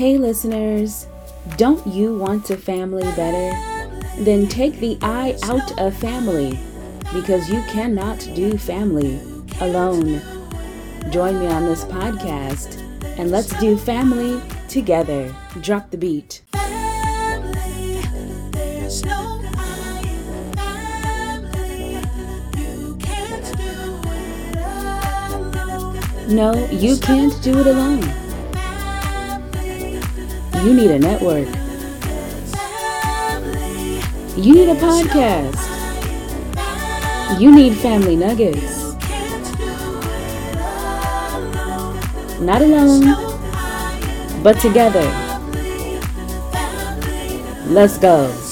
Hey, listeners, don't you want to family better? Then take the I out of family because you cannot do family alone. Join me on this podcast and let's do family together. Drop the beat. No you can't do it alone. You need a network. You need a podcast. You need family nuggets. Not alone, but together. Let's go.